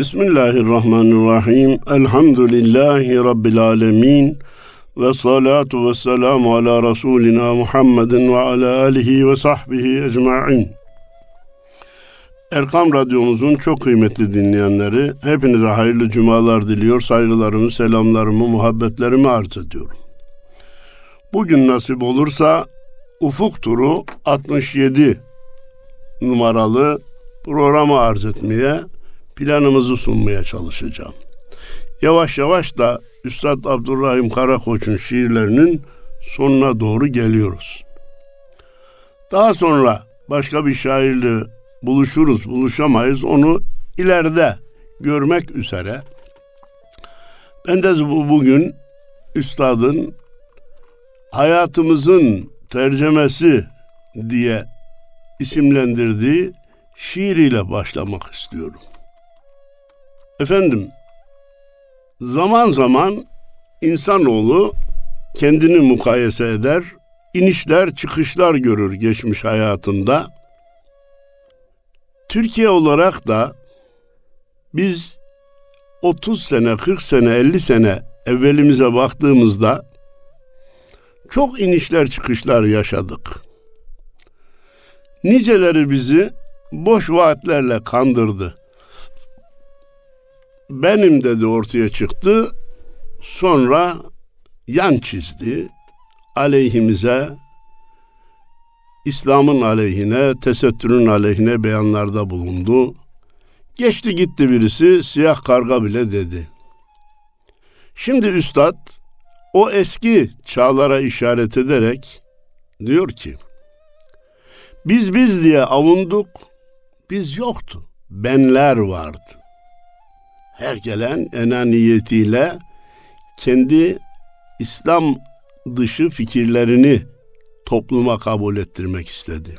Bismillahirrahmanirrahim. Elhamdülillahi Rabbil alemin. Ve salatu ve selamu ala Resulina Muhammedin ve ala alihi ve sahbihi ecma'in. Erkam Radyomuzun çok kıymetli dinleyenleri, hepinize hayırlı cumalar diliyor, saygılarımı, selamlarımı, muhabbetlerimi arz ediyorum. Bugün nasip olursa Ufuk Turu 67 numaralı programı arz etmeye, planımızı sunmaya çalışacağım. Yavaş yavaş da Üstad Abdurrahim Karakoç'un şiirlerinin sonuna doğru geliyoruz. Daha sonra başka bir şairle buluşuruz, buluşamayız. Onu ileride görmek üzere. Ben de bu bugün üstadın hayatımızın tercemesi diye isimlendirdiği şiiriyle başlamak istiyorum. Efendim, zaman zaman insanoğlu kendini mukayese eder, inişler çıkışlar görür geçmiş hayatında. Türkiye olarak da biz 30 sene, 40 sene, 50 sene evvelimize baktığımızda çok inişler çıkışlar yaşadık. Niceleri bizi boş vaatlerle kandırdı. Benim dedi ortaya çıktı. Sonra yan çizdi. Aleyhimize İslam'ın aleyhine, tesettürün aleyhine beyanlarda bulundu. Geçti gitti birisi, siyah karga bile dedi. Şimdi üstad o eski çağlara işaret ederek diyor ki, biz biz diye avunduk, biz yoktu, benler vardı. Her gelen enaniyetiyle kendi İslam dışı fikirlerini topluma kabul ettirmek istedi.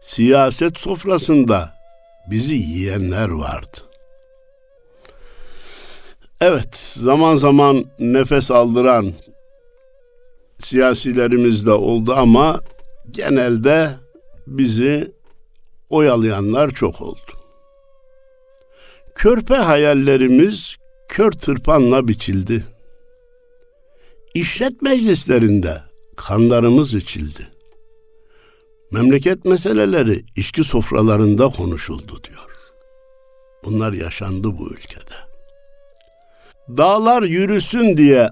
Siyaset sofrasında bizi yiyenler vardı. Evet, zaman zaman nefes aldıran siyasilerimiz de oldu ama genelde bizi oyalayanlar çok oldu. Körpe hayallerimiz kör tırpanla biçildi. İşlet meclislerinde kanlarımız içildi. Memleket meseleleri içki sofralarında konuşuldu diyor. Bunlar yaşandı bu ülkede. Dağlar yürüsün diye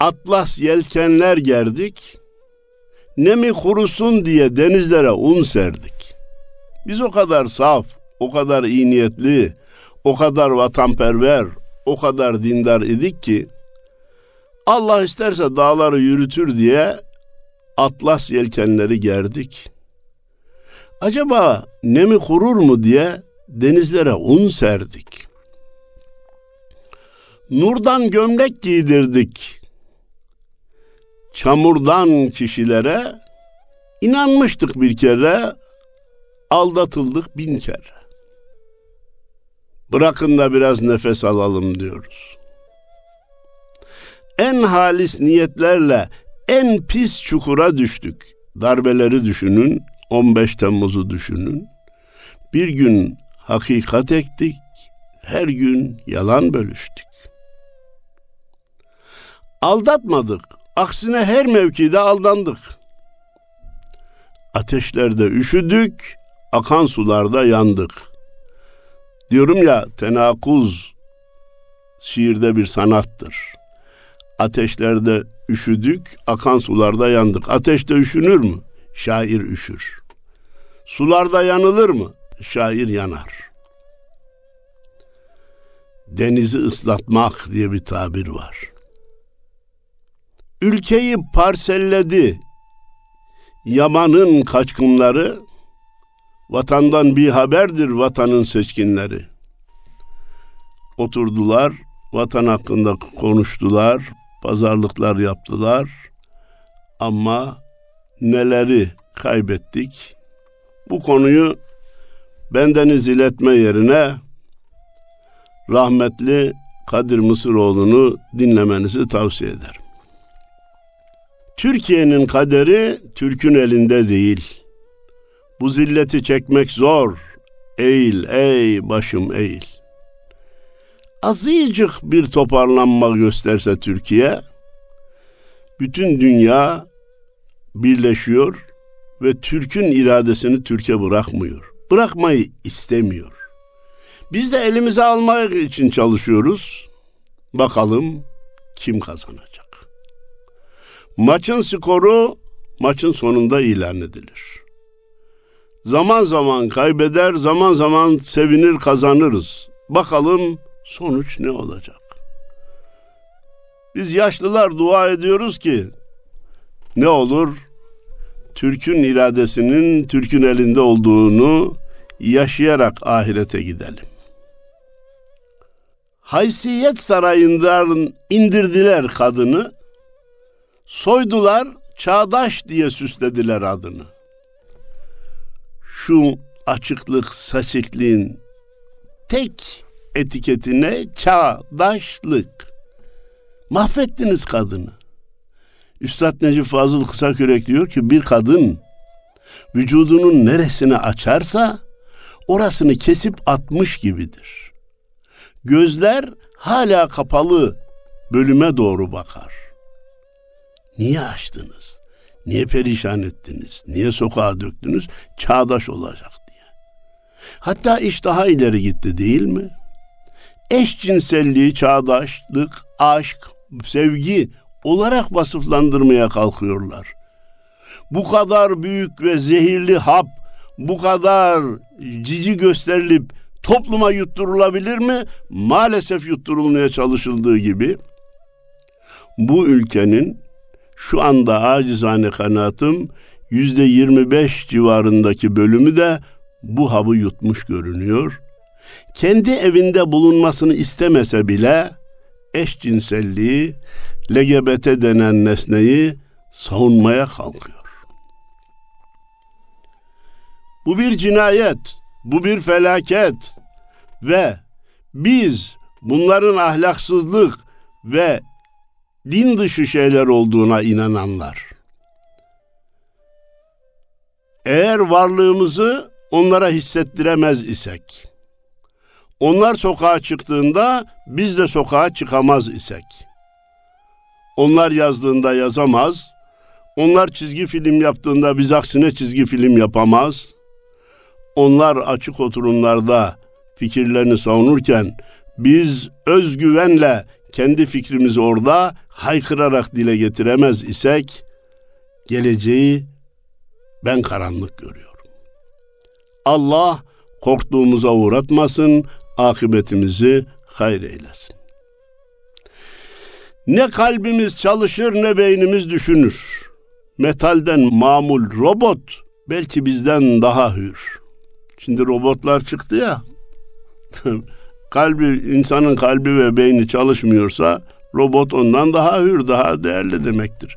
atlas yelkenler gerdik. Nemi kurusun diye denizlere un serdik. Biz o kadar saf, o kadar iyi niyetli, o kadar vatanperver, o kadar dindar idik ki Allah isterse dağları yürütür diye atlas yelkenleri gerdik. Acaba nemi kurur mu diye denizlere un serdik. Nurdan gömlek giydirdik. Çamurdan kişilere inanmıştık bir kere, aldatıldık bin kere. Bırakın da biraz nefes alalım diyoruz. En halis niyetlerle en pis çukura düştük. Darbeleri düşünün, 15 Temmuz'u düşünün. Bir gün hakikat ektik, her gün yalan bölüştük. Aldatmadık, aksine her mevkide aldandık. Ateşlerde üşüdük, akan sularda yandık. Diyorum ya tenakuz şiirde bir sanattır. Ateşlerde üşüdük, akan sularda yandık. Ateşte üşünür mü? Şair üşür. Sularda yanılır mı? Şair yanar. Denizi ıslatmak diye bir tabir var. Ülkeyi parselledi. Yamanın kaçkınları, vatandan bir haberdir vatanın seçkinleri. Oturdular, vatan hakkında konuştular, pazarlıklar yaptılar. Ama neleri kaybettik? Bu konuyu bendeniz iletme yerine rahmetli Kadir Mısıroğlu'nu dinlemenizi tavsiye ederim. Türkiye'nin kaderi Türk'ün elinde değil. Bu zilleti çekmek zor. Eğil ey başım eğil. azıcık bir toparlanma gösterse Türkiye, bütün dünya birleşiyor ve Türk'ün iradesini Türkiye bırakmıyor. Bırakmayı istemiyor. Biz de elimize almak için çalışıyoruz. Bakalım kim kazanacak? Maçın skoru maçın sonunda ilan edilir. Zaman zaman kaybeder, zaman zaman sevinir, kazanırız. Bakalım sonuç ne olacak? Biz yaşlılar dua ediyoruz ki ne olur Türk'ün iradesinin Türk'ün elinde olduğunu yaşayarak ahirete gidelim. Haysiyet sarayından indirdiler kadını, soydular, çağdaş diye süslediler adını. Şu açıklık, saçıklığın tek etiketine çağdaşlık. Mahvettiniz kadını. Üstad Necip Fazıl Kısakürek diyor ki bir kadın vücudunun neresini açarsa orasını kesip atmış gibidir. Gözler hala kapalı bölüme doğru bakar. Niye açtınız? Niye perişan ettiniz? Niye sokağa döktünüz? Çağdaş olacak diye. Hatta iş daha ileri gitti değil mi? Eşcinselliği, çağdaşlık, aşk, sevgi olarak vasıflandırmaya kalkıyorlar. Bu kadar büyük ve zehirli hap, bu kadar cici gösterilip topluma yutturulabilir mi? Maalesef yutturulmaya çalışıldığı gibi bu ülkenin şu anda acizane kanaatim yüzde 25 civarındaki bölümü de bu habı yutmuş görünüyor. Kendi evinde bulunmasını istemese bile eşcinselliği, LGBT denen nesneyi savunmaya kalkıyor. Bu bir cinayet, bu bir felaket ve biz bunların ahlaksızlık ve din dışı şeyler olduğuna inananlar. Eğer varlığımızı onlara hissettiremez isek, onlar sokağa çıktığında biz de sokağa çıkamaz isek, onlar yazdığında yazamaz, onlar çizgi film yaptığında biz aksine çizgi film yapamaz, onlar açık oturumlarda fikirlerini savunurken biz özgüvenle kendi fikrimizi orada haykırarak dile getiremez isek geleceği ben karanlık görüyorum. Allah korktuğumuza uğratmasın, akıbetimizi hayır eylesin. Ne kalbimiz çalışır ne beynimiz düşünür. Metalden mamul robot belki bizden daha hür. Şimdi robotlar çıktı ya. kalbi insanın kalbi ve beyni çalışmıyorsa robot ondan daha hür, daha değerli demektir.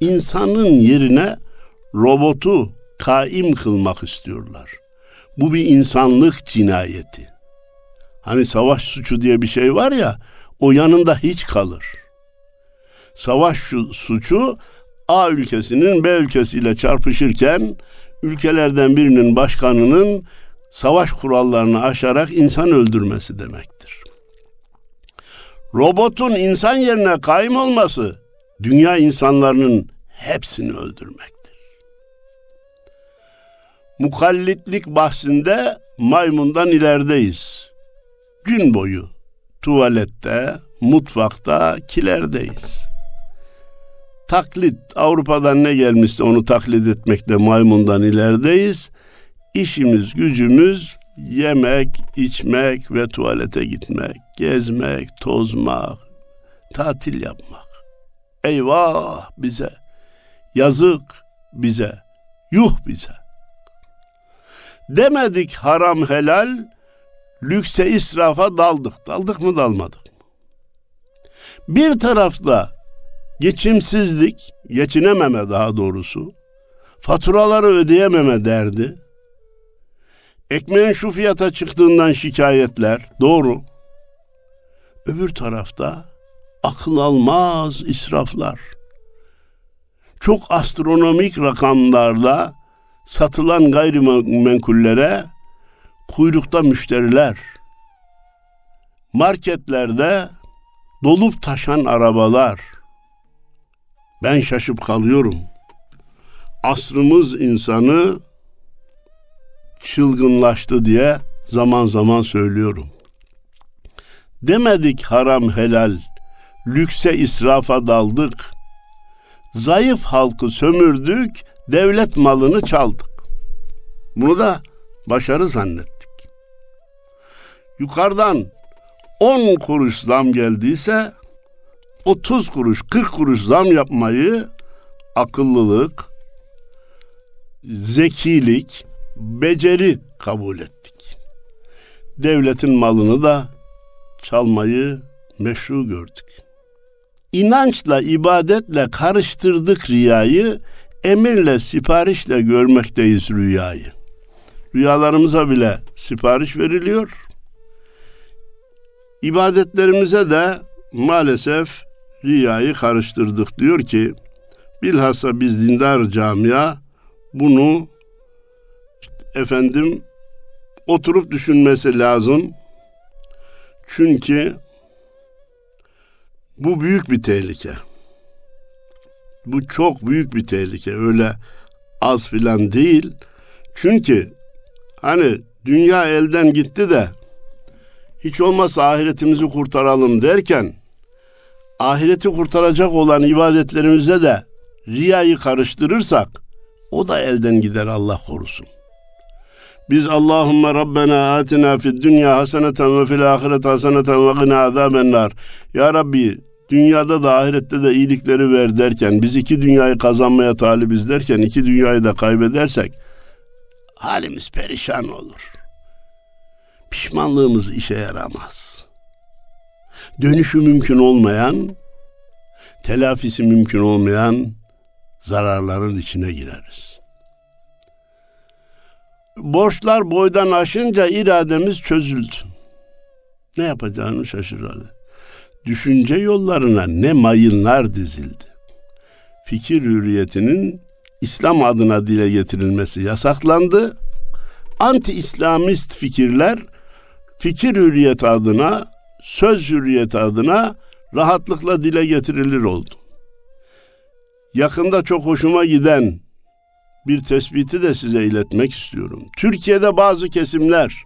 İnsanın yerine robotu kaim kılmak istiyorlar. Bu bir insanlık cinayeti. Hani savaş suçu diye bir şey var ya, o yanında hiç kalır. Savaş suçu A ülkesinin B ülkesiyle çarpışırken ülkelerden birinin başkanının savaş kurallarını aşarak insan öldürmesi demektir. Robotun insan yerine kaim olması dünya insanlarının hepsini öldürmektir. Mukallitlik bahsinde maymundan ilerideyiz. Gün boyu tuvalette, mutfakta, kilerdeyiz. Taklit, Avrupa'dan ne gelmişse onu taklit etmekte maymundan ilerideyiz. İşimiz, gücümüz yemek, içmek ve tuvalete gitmek, gezmek, tozmak, tatil yapmak. Eyvah bize, yazık bize, yuh bize. Demedik haram helal, lükse israfa daldık. Daldık mı dalmadık mı? Bir tarafta geçimsizlik, geçinememe daha doğrusu, faturaları ödeyememe derdi, ekmeğin şu fiyata çıktığından şikayetler, doğru. Öbür tarafta akıl almaz israflar. Çok astronomik rakamlarla satılan gayrimenkullere kuyrukta müşteriler. marketlerde dolup taşan arabalar. Ben şaşıp kalıyorum. Asrımız insanı çılgınlaştı diye zaman zaman söylüyorum. Demedik haram helal, lükse israfa daldık. Zayıf halkı sömürdük, devlet malını çaldık. Bunu da başarı zannettik. Yukarıdan 10 kuruş zam geldiyse 30 kuruş, 40 kuruş zam yapmayı akıllılık, zekilik, beceri kabul ettik. Devletin malını da çalmayı meşru gördük. İnançla, ibadetle karıştırdık riyayı, emirle, siparişle görmekteyiz rüyayı. Rüyalarımıza bile sipariş veriliyor. İbadetlerimize de maalesef riyayı karıştırdık diyor ki bilhassa biz dindar camia bunu efendim oturup düşünmesi lazım. Çünkü bu büyük bir tehlike. Bu çok büyük bir tehlike. Öyle az filan değil. Çünkü hani dünya elden gitti de hiç olmazsa ahiretimizi kurtaralım derken ahireti kurtaracak olan ibadetlerimizde de riyayı karıştırırsak o da elden gider Allah korusun. Biz Allahümme Rabbena atina fid dünya haseneten ve fil ahiret haseneten ve gına azabennar. Ya Rabbi dünyada da ahirette de iyilikleri ver derken biz iki dünyayı kazanmaya talibiz derken iki dünyayı da kaybedersek halimiz perişan olur. Pişmanlığımız işe yaramaz. Dönüşü mümkün olmayan, telafisi mümkün olmayan zararların içine gireriz. Borçlar boydan aşınca irademiz çözüldü. Ne yapacağını şaşırdı. Düşünce yollarına ne mayınlar dizildi. Fikir hürriyetinin İslam adına dile getirilmesi yasaklandı. Anti-İslamist fikirler fikir hürriyeti adına, söz hürriyeti adına rahatlıkla dile getirilir oldu. Yakında çok hoşuma giden bir tespiti de size iletmek istiyorum. Türkiye'de bazı kesimler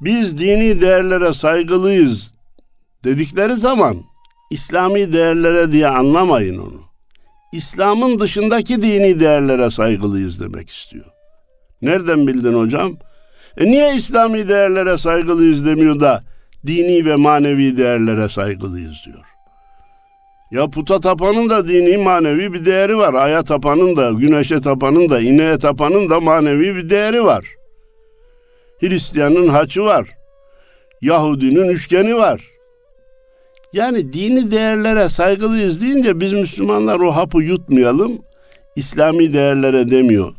biz dini değerlere saygılıyız dedikleri zaman İslami değerlere diye anlamayın onu. İslam'ın dışındaki dini değerlere saygılıyız demek istiyor. Nereden bildin hocam? E niye İslami değerlere saygılıyız demiyor da dini ve manevi değerlere saygılıyız diyor. Ya puta tapanın da dini manevi bir değeri var. Aya tapanın da, güneşe tapanın da, ineğe tapanın da manevi bir değeri var. Hristiyanın haçı var. Yahudinin üçgeni var. Yani dini değerlere saygılıyız deyince biz Müslümanlar o hapı yutmayalım. İslami değerlere demiyor.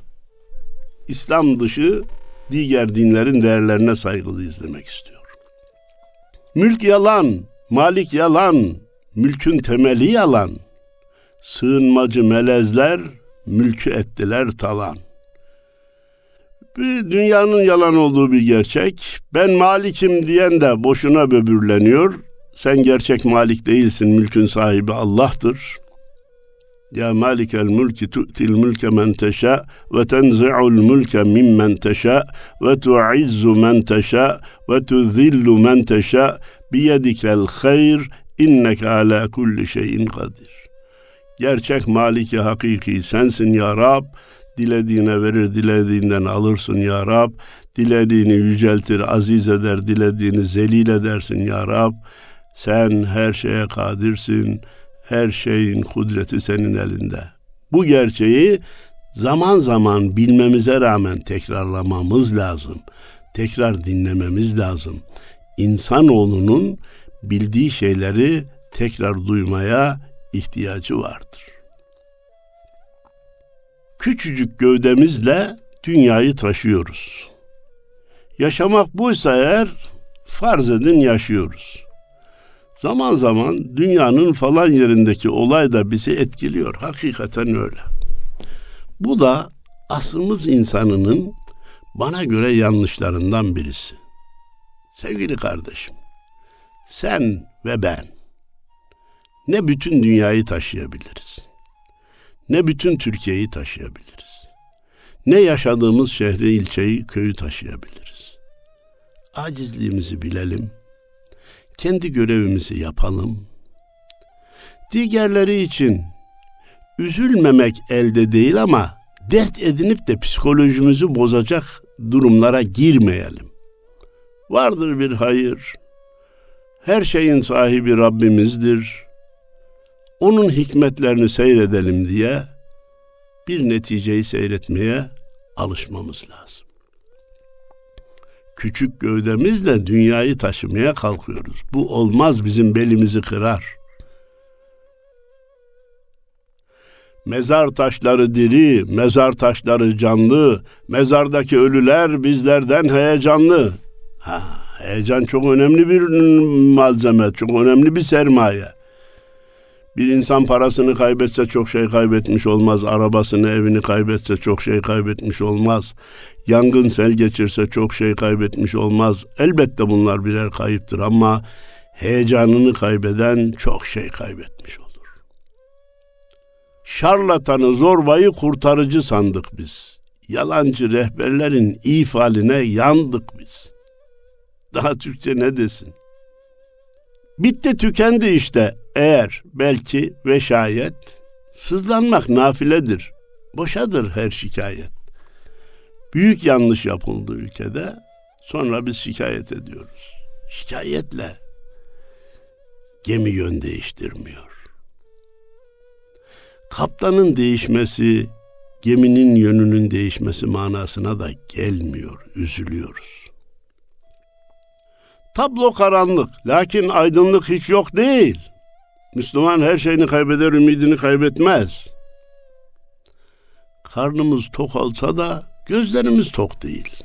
İslam dışı diğer dinlerin değerlerine saygılıyız demek istiyor. Mülk yalan, malik yalan, mülkün temeli yalan. Sığınmacı melezler mülkü ettiler talan. Bir dünyanın yalan olduğu bir gerçek. Ben malikim diyen de boşuna böbürleniyor. Sen gerçek malik değilsin, mülkün sahibi Allah'tır. Ya malikel mülki tu'til mülke men teşa ve tenzi'ul mülke mimmen teşa ve tu'izzu men teşa ve tuzillu men teşa biyedikel hayr inneke ala kulli şeyin kadir. Gerçek maliki hakiki sensin ya Rab. Dilediğine verir, dilediğinden alırsın ya Rab. Dilediğini yüceltir, aziz eder, dilediğini zelil edersin ya Rab. Sen her şeye kadirsin. Her şeyin kudreti senin elinde. Bu gerçeği zaman zaman bilmemize rağmen tekrarlamamız lazım. Tekrar dinlememiz lazım. İnsanoğlunun bildiği şeyleri tekrar duymaya ihtiyacı vardır. Küçücük gövdemizle dünyayı taşıyoruz. Yaşamak buysa eğer farz edin yaşıyoruz. Zaman zaman dünyanın falan yerindeki olay da bizi etkiliyor. Hakikaten öyle. Bu da asrımız insanının bana göre yanlışlarından birisi. Sevgili kardeşim, sen ve ben ne bütün dünyayı taşıyabiliriz, ne bütün Türkiye'yi taşıyabiliriz, ne yaşadığımız şehri, ilçeyi, köyü taşıyabiliriz. Acizliğimizi bilelim, kendi görevimizi yapalım. Diğerleri için üzülmemek elde değil ama dert edinip de psikolojimizi bozacak durumlara girmeyelim. Vardır bir hayır. Her şeyin sahibi Rabbimizdir. Onun hikmetlerini seyredelim diye bir neticeyi seyretmeye alışmamız lazım. Küçük gövdemizle dünyayı taşımaya kalkıyoruz. Bu olmaz bizim belimizi kırar. Mezar taşları diri, mezar taşları canlı, mezardaki ölüler bizlerden heyecanlı. Ha, heyecan çok önemli bir malzeme, çok önemli bir sermaye. Bir insan parasını kaybetse çok şey kaybetmiş olmaz. Arabasını, evini kaybetse çok şey kaybetmiş olmaz. Yangın sel geçirse çok şey kaybetmiş olmaz. Elbette bunlar birer kayıptır ama heyecanını kaybeden çok şey kaybetmiş olur. Şarlatanı, zorbayı kurtarıcı sandık biz. Yalancı rehberlerin ifaline yandık biz. Daha Türkçe ne desin? Bitti tükendi işte eğer belki ve şayet sızlanmak nafiledir. Boşadır her şikayet. Büyük yanlış yapıldı ülkede. Sonra biz şikayet ediyoruz. Şikayetle gemi yön değiştirmiyor. Kaptanın değişmesi geminin yönünün değişmesi manasına da gelmiyor. Üzülüyoruz. Tablo karanlık, lakin aydınlık hiç yok değil. Müslüman her şeyini kaybeder, ümidini kaybetmez. Karnımız tok olsa da gözlerimiz tok değil.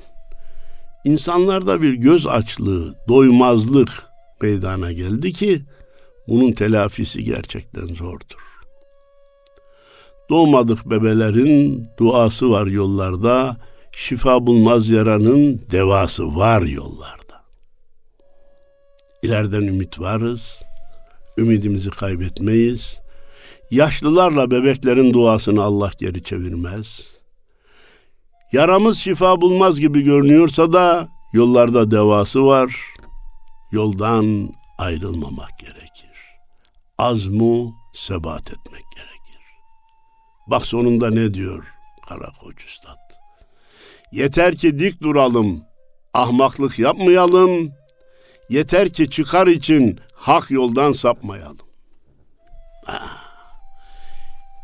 İnsanlarda bir göz açlığı, doymazlık meydana geldi ki bunun telafisi gerçekten zordur. Doğmadık bebelerin duası var yollarda, şifa bulmaz yaranın devası var yollarda. İleriden ümit varız, ümidimizi kaybetmeyiz. Yaşlılarla bebeklerin duasını Allah geri çevirmez. Yaramız şifa bulmaz gibi görünüyorsa da yollarda devası var. Yoldan ayrılmamak gerekir. Azmu sebat etmek gerekir. Bak sonunda ne diyor Karakoç Üstad? Yeter ki dik duralım, ahmaklık yapmayalım, Yeter ki çıkar için hak yoldan sapmayalım. Ah.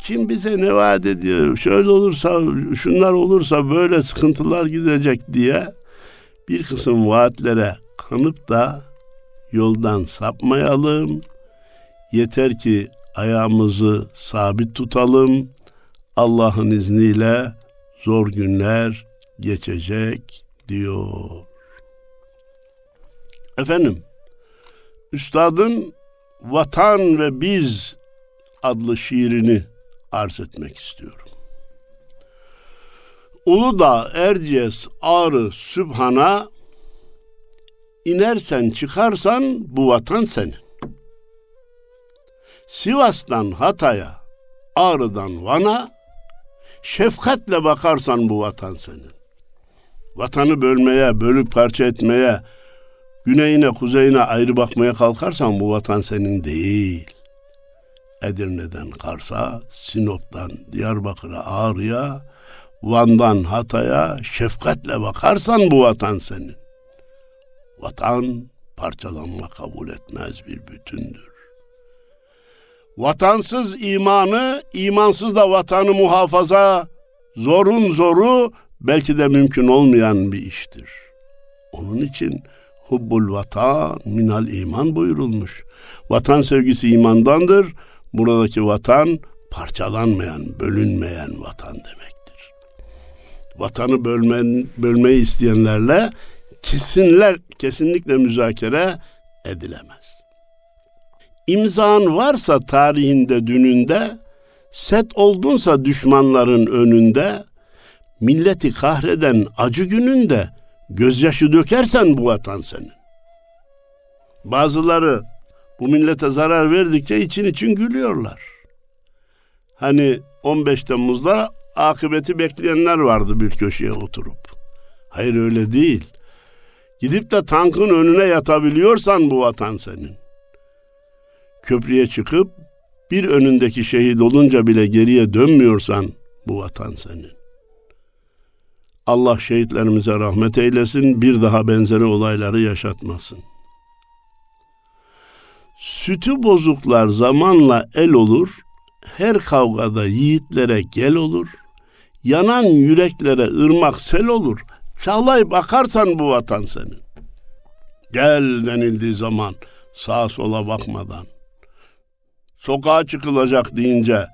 Kim bize ne vaat ediyor? Şöyle olursa, şunlar olursa böyle sıkıntılar gidecek diye bir kısım vaatlere kanıp da yoldan sapmayalım. Yeter ki ayağımızı sabit tutalım. Allah'ın izniyle zor günler geçecek diyor. Efendim, Üstadın Vatan ve Biz adlı şiirini arz etmek istiyorum. Uludağ, Erciyes, Ağrı, Sübhan'a inersen çıkarsan bu vatan senin. Sivas'tan Hatay'a, Ağrı'dan Van'a şefkatle bakarsan bu vatan senin. Vatanı bölmeye, bölüp parça etmeye, Güneyine kuzeyine ayrı bakmaya kalkarsan bu vatan senin değil. Edirne'den Kars'a, Sinop'tan Diyarbakır'a, Ağrı'ya, Van'dan Hatay'a şefkatle bakarsan bu vatan senin. Vatan parçalanma kabul etmez bir bütündür. Vatansız imanı, imansız da vatanı muhafaza zorun zoru belki de mümkün olmayan bir iştir. Onun için hubbul vatan minal iman buyurulmuş. Vatan sevgisi imandandır. Buradaki vatan parçalanmayan, bölünmeyen vatan demektir. Vatanı bölmen, bölmeyi isteyenlerle kesinler, kesinlikle müzakere edilemez. İmzan varsa tarihinde dününde, set oldunsa düşmanların önünde, milleti kahreden acı gününde, Gözyaşı dökersen bu vatan senin. Bazıları bu millete zarar verdikçe için için gülüyorlar. Hani 15 Temmuz'da akıbeti bekleyenler vardı bir köşeye oturup. Hayır öyle değil. Gidip de tankın önüne yatabiliyorsan bu vatan senin. Köprüye çıkıp bir önündeki şehit olunca bile geriye dönmüyorsan bu vatan senin. Allah şehitlerimize rahmet eylesin, bir daha benzeri olayları yaşatmasın. Sütü bozuklar zamanla el olur, her kavgada yiğitlere gel olur, yanan yüreklere ırmak sel olur, çağlayıp akarsan bu vatan senin. Gel denildiği zaman sağa sola bakmadan, sokağa çıkılacak deyince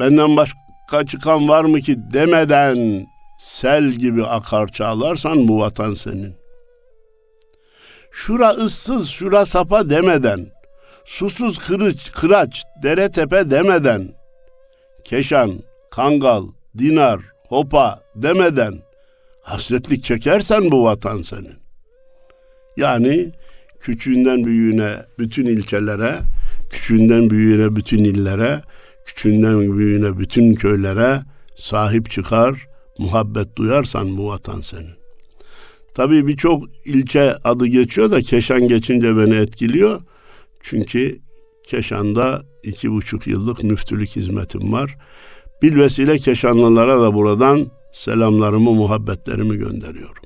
benden başka çıkan var mı ki demeden sel gibi akar çağlarsan bu vatan senin. Şura ıssız, şura sapa demeden, susuz kırıç, kıraç, dere tepe demeden, Keşan, Kangal, Dinar, Hopa demeden hasretlik çekersen bu vatan senin. Yani küçüğünden büyüğüne bütün ilçelere, küçüğünden büyüğüne bütün illere, küçüğünden büyüğüne bütün köylere sahip çıkar, muhabbet duyarsan bu vatan senin. Tabii birçok ilçe adı geçiyor da Keşan geçince beni etkiliyor. Çünkü Keşan'da iki buçuk yıllık müftülük hizmetim var. Bilvesile Keşanlılara da buradan selamlarımı, muhabbetlerimi gönderiyorum.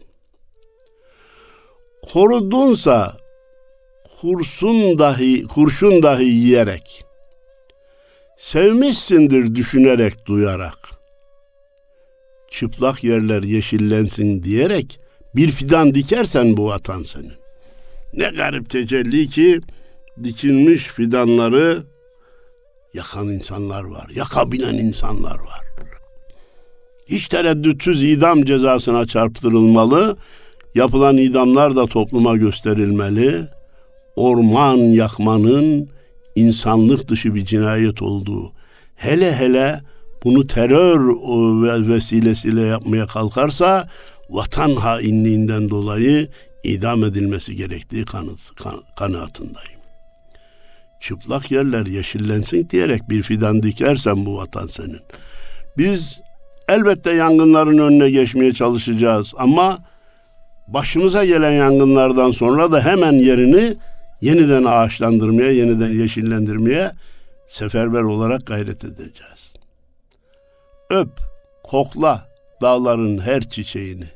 Korudunsa kursun dahi, kurşun dahi yiyerek, sevmişsindir düşünerek, duyarak, çıplak yerler yeşillensin diyerek bir fidan dikersen bu vatan senin. Ne garip tecelli ki dikilmiş fidanları yakan insanlar var, yakabilen insanlar var. Hiç tereddütsüz idam cezasına çarptırılmalı, yapılan idamlar da topluma gösterilmeli. Orman yakmanın insanlık dışı bir cinayet olduğu, hele hele bunu terör vesilesiyle yapmaya kalkarsa vatan hainliğinden dolayı idam edilmesi gerektiği kanıt, kan, kanaatindeyim. Çıplak yerler yeşillensin diyerek bir fidan dikersen bu vatan senin. Biz elbette yangınların önüne geçmeye çalışacağız ama başımıza gelen yangınlardan sonra da hemen yerini yeniden ağaçlandırmaya, yeniden yeşillendirmeye seferber olarak gayret edeceğiz. Öp, kokla dağların her çiçeğini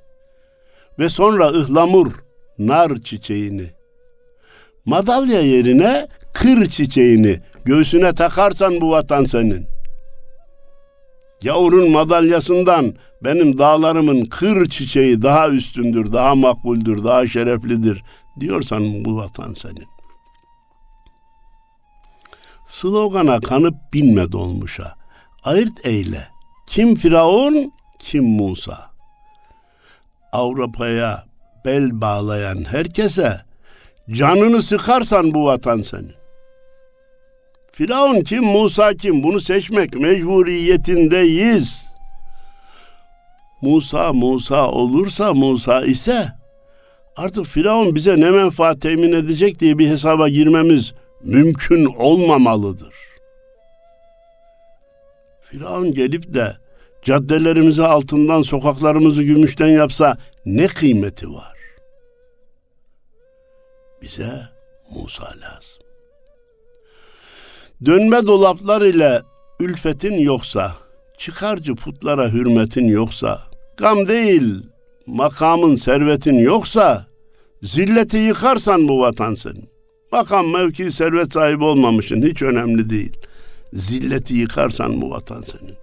ve sonra ıhlamur, nar çiçeğini. Madalya yerine kır çiçeğini göğsüne takarsan bu vatan senin. Yavurun madalyasından benim dağlarımın kır çiçeği daha üstündür, daha makbuldür, daha şereflidir diyorsan bu vatan senin. Slogana kanıp binme dolmuşa. Ayırt eyle. Kim Firavun, kim Musa. Avrupa'ya bel bağlayan herkese canını sıkarsan bu vatan senin. Firavun kim, Musa kim? Bunu seçmek mecburiyetindeyiz. Musa Musa olursa Musa ise artık Firavun bize ne menfaat temin edecek diye bir hesaba girmemiz mümkün olmamalıdır. Firavun gelip de caddelerimizi altından, sokaklarımızı gümüşten yapsa ne kıymeti var? Bize Musa lazım. Dönme dolaplar ile ülfetin yoksa, çıkarcı putlara hürmetin yoksa, gam değil makamın servetin yoksa, zilleti yıkarsan bu vatan senin. Makam, mevki, servet sahibi olmamışsın, hiç önemli değil. Zilleti yıkarsan bu vatan senin.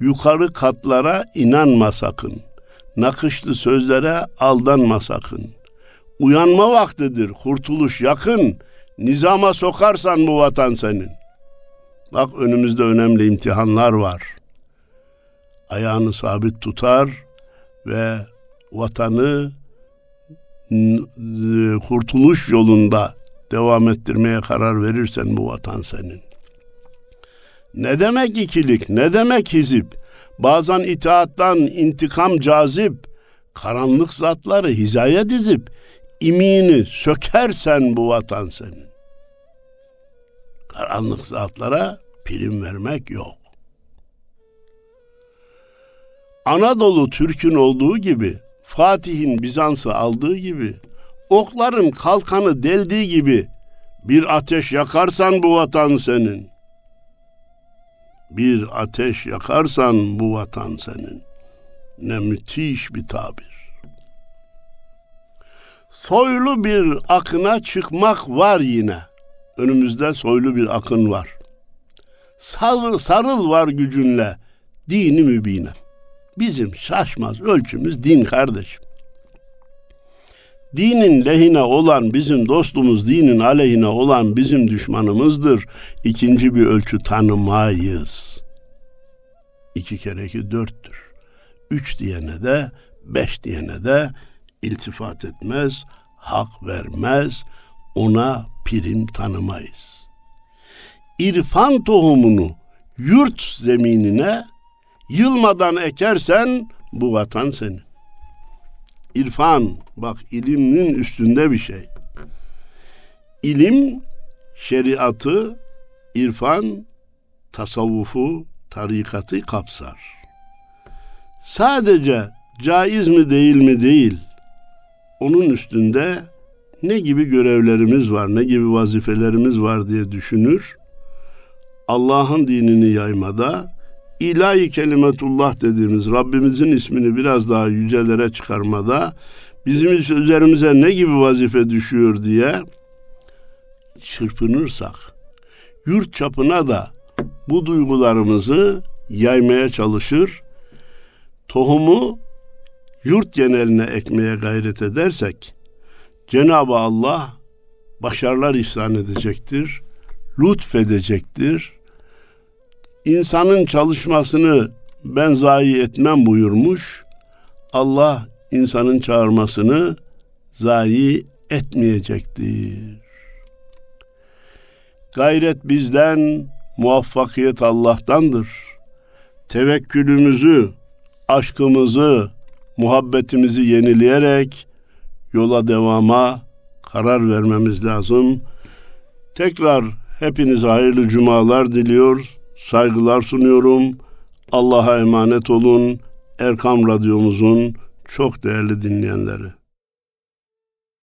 Yukarı katlara inanma sakın. Nakışlı sözlere aldanma sakın. Uyanma vaktidir, kurtuluş yakın. Nizama sokarsan bu vatan senin. Bak önümüzde önemli imtihanlar var. Ayağını sabit tutar ve vatanı kurtuluş yolunda devam ettirmeye karar verirsen bu vatan senin. Ne demek ikilik, ne demek hizip? Bazen itaattan intikam cazip, karanlık zatları hizaya dizip, imini sökersen bu vatan senin. Karanlık zatlara prim vermek yok. Anadolu Türk'ün olduğu gibi, Fatih'in Bizans'ı aldığı gibi, okların kalkanı deldiği gibi bir ateş yakarsan bu vatan senin. Bir ateş yakarsan bu vatan senin. Ne müthiş bir tabir. Soylu bir akına çıkmak var yine. Önümüzde soylu bir akın var. Sarıl, sarıl var gücünle dini mübine. Bizim şaşmaz ölçümüz din kardeşim. Dinin lehine olan bizim dostumuz, dinin aleyhine olan bizim düşmanımızdır. İkinci bir ölçü tanımayız. İki kere iki dörttür. Üç diyene de, beş diyene de iltifat etmez, hak vermez, ona prim tanımayız. İrfan tohumunu yurt zeminine yılmadan ekersen bu vatan senin. İrfan, bak ilimin üstünde bir şey. İlim, şeriatı, irfan, tasavvufu, tarikatı kapsar. Sadece caiz mi değil mi değil, onun üstünde ne gibi görevlerimiz var, ne gibi vazifelerimiz var diye düşünür. Allah'ın dinini yaymada, ilahi kelimetullah dediğimiz Rabbimizin ismini biraz daha yücelere çıkarmada bizim üzerimize ne gibi vazife düşüyor diye çırpınırsak yurt çapına da bu duygularımızı yaymaya çalışır. Tohumu yurt geneline ekmeye gayret edersek Cenab-ı Allah başarılar ihsan edecektir, lütfedecektir. İnsanın çalışmasını ben zayi etmem buyurmuş. Allah insanın çağırmasını zayi etmeyecektir. Gayret bizden, muvaffakiyet Allah'tandır. Tevekkülümüzü, aşkımızı, muhabbetimizi yenileyerek yola devama karar vermemiz lazım. Tekrar hepinize hayırlı cumalar diliyor, saygılar sunuyorum. Allah'a emanet olun. Erkam Radyomuzun çok değerli dinleyenleri.